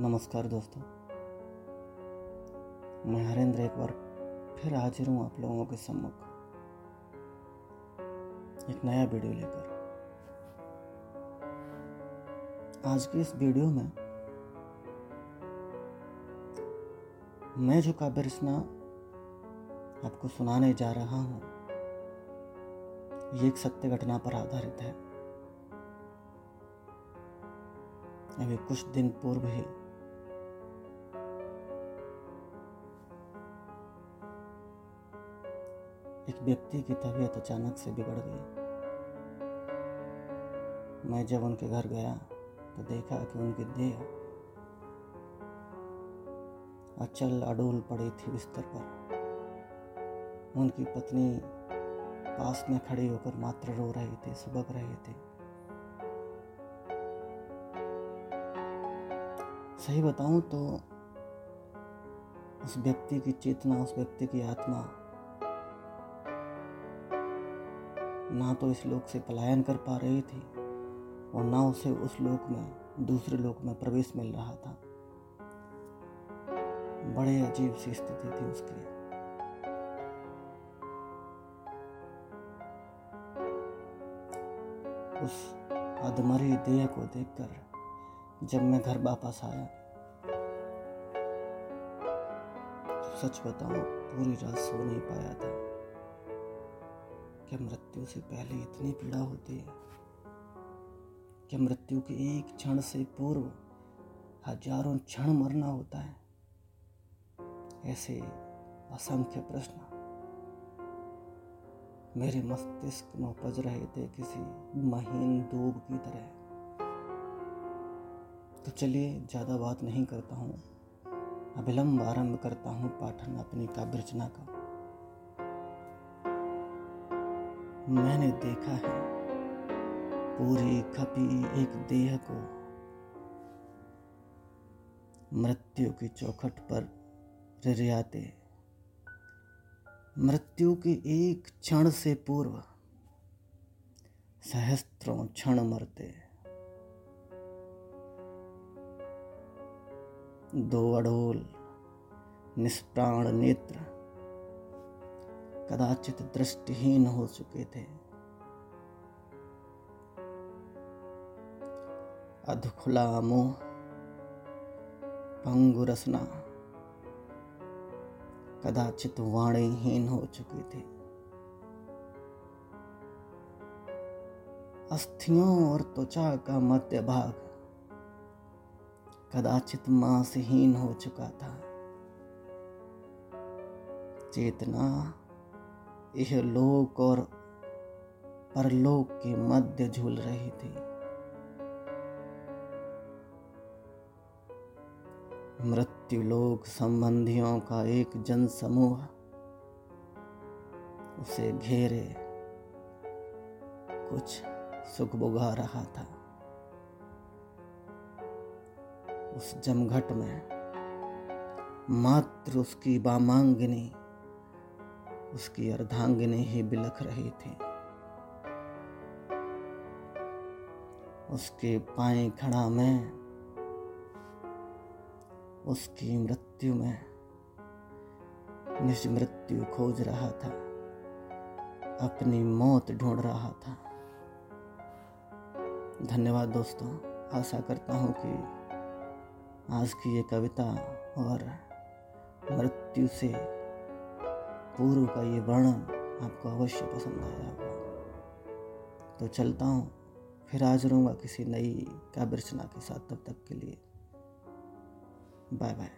नमस्कार दोस्तों। मैं हरेंद्र एक बार फिर हाजिर हूँ आप लोगों के सम्मुख। एक नया वीडियो लेकर। आज की इस वीडियो में मैं जो काव्य रचना आपको सुनाने जा रहा हूँ, ये एक सत्य घटना पर आधारित है। अभी कुछ दिन पूर्व ही एक व्यक्ति की तबीयत अचानक से बिगड़ गई। मैं जब उनके घर गया तो देखा कि उनकी देह अचल अडोल पड़ी थी बिस्तर पर। उनकी पत्नी पास में खड़ी होकर मात्र रो रही थी, सुबक रही थी। सही बताऊँ तो उस व्यक्ति की चेतना, उस व्यक्ति की आत्मा ना तो इस लोक से पलायन कर पा रही थी और ना उसे उस लोक में, दूसरे लोक में प्रवेश मिल रहा था। बड़े अजीब सी स्थिति थी उसकी उस अधमरी देह को देखकर जब मैं घर वापस आया सच बताऊँ, पूरी रात सो नहीं पाया था। क्या मृत्यु से पहले इतनी पीड़ा होती है? क्या मृत्यु के एक क्षण से पूर्व हज़ारों क्षण मरना होता है? ऐसे असंख्य प्रश्न। मेरे मस्तिष्क में उपज रहे थे किसी महीन दूब की तरह। तो चलिए, ज़्यादा बात नहीं करता हूँ। अविलंब आरंभ करता हूँ पाठन अपनी काव्य रचना का। मैंने देखा है। पूरी खपी एक देह को मृत्यु की चौखट पर रिरियाते। मृत्यु के एक क्षण से पूर्व सहस्त्रों क्षण मरते। दो अडोल निष्प्राण नेत्र कदाचित दृष्टिहीन हो चुके थे। अधखुला मुँह पंगुरसना कदाचित वाणीहीन हो चुके थे। अस्थियों और त्वचा का मध्य भाग कदाचित मांसहीन हो चुका था। चेतना यह लोक और परलोक के मध्य झूल रही थी। मृत्यु लोक संबंधियों का एक जन समूह उसे घेरे कुछ सुख बुगा रहा था। उस जमघट में मात्र उसकी बामांगिनी उसकी अर्धांगिनी ही बिलख रही थी। उसके पाए खड़ा में, उसकी मृत्यु में निज मृत्यु खोज रहा था। अपनी मौत ढूंढ रहा था। धन्यवाद दोस्तों, आशा करता हूँ कि आज की ये कविता और मृत्यु से पूर्व का ये वर्णन आपको अवश्य पसंद आया होगा। तो चलता हूँ, फिर हाजिर रहूँगा किसी नई काव्य रचना के साथ। तब तक के लिए बाय बाय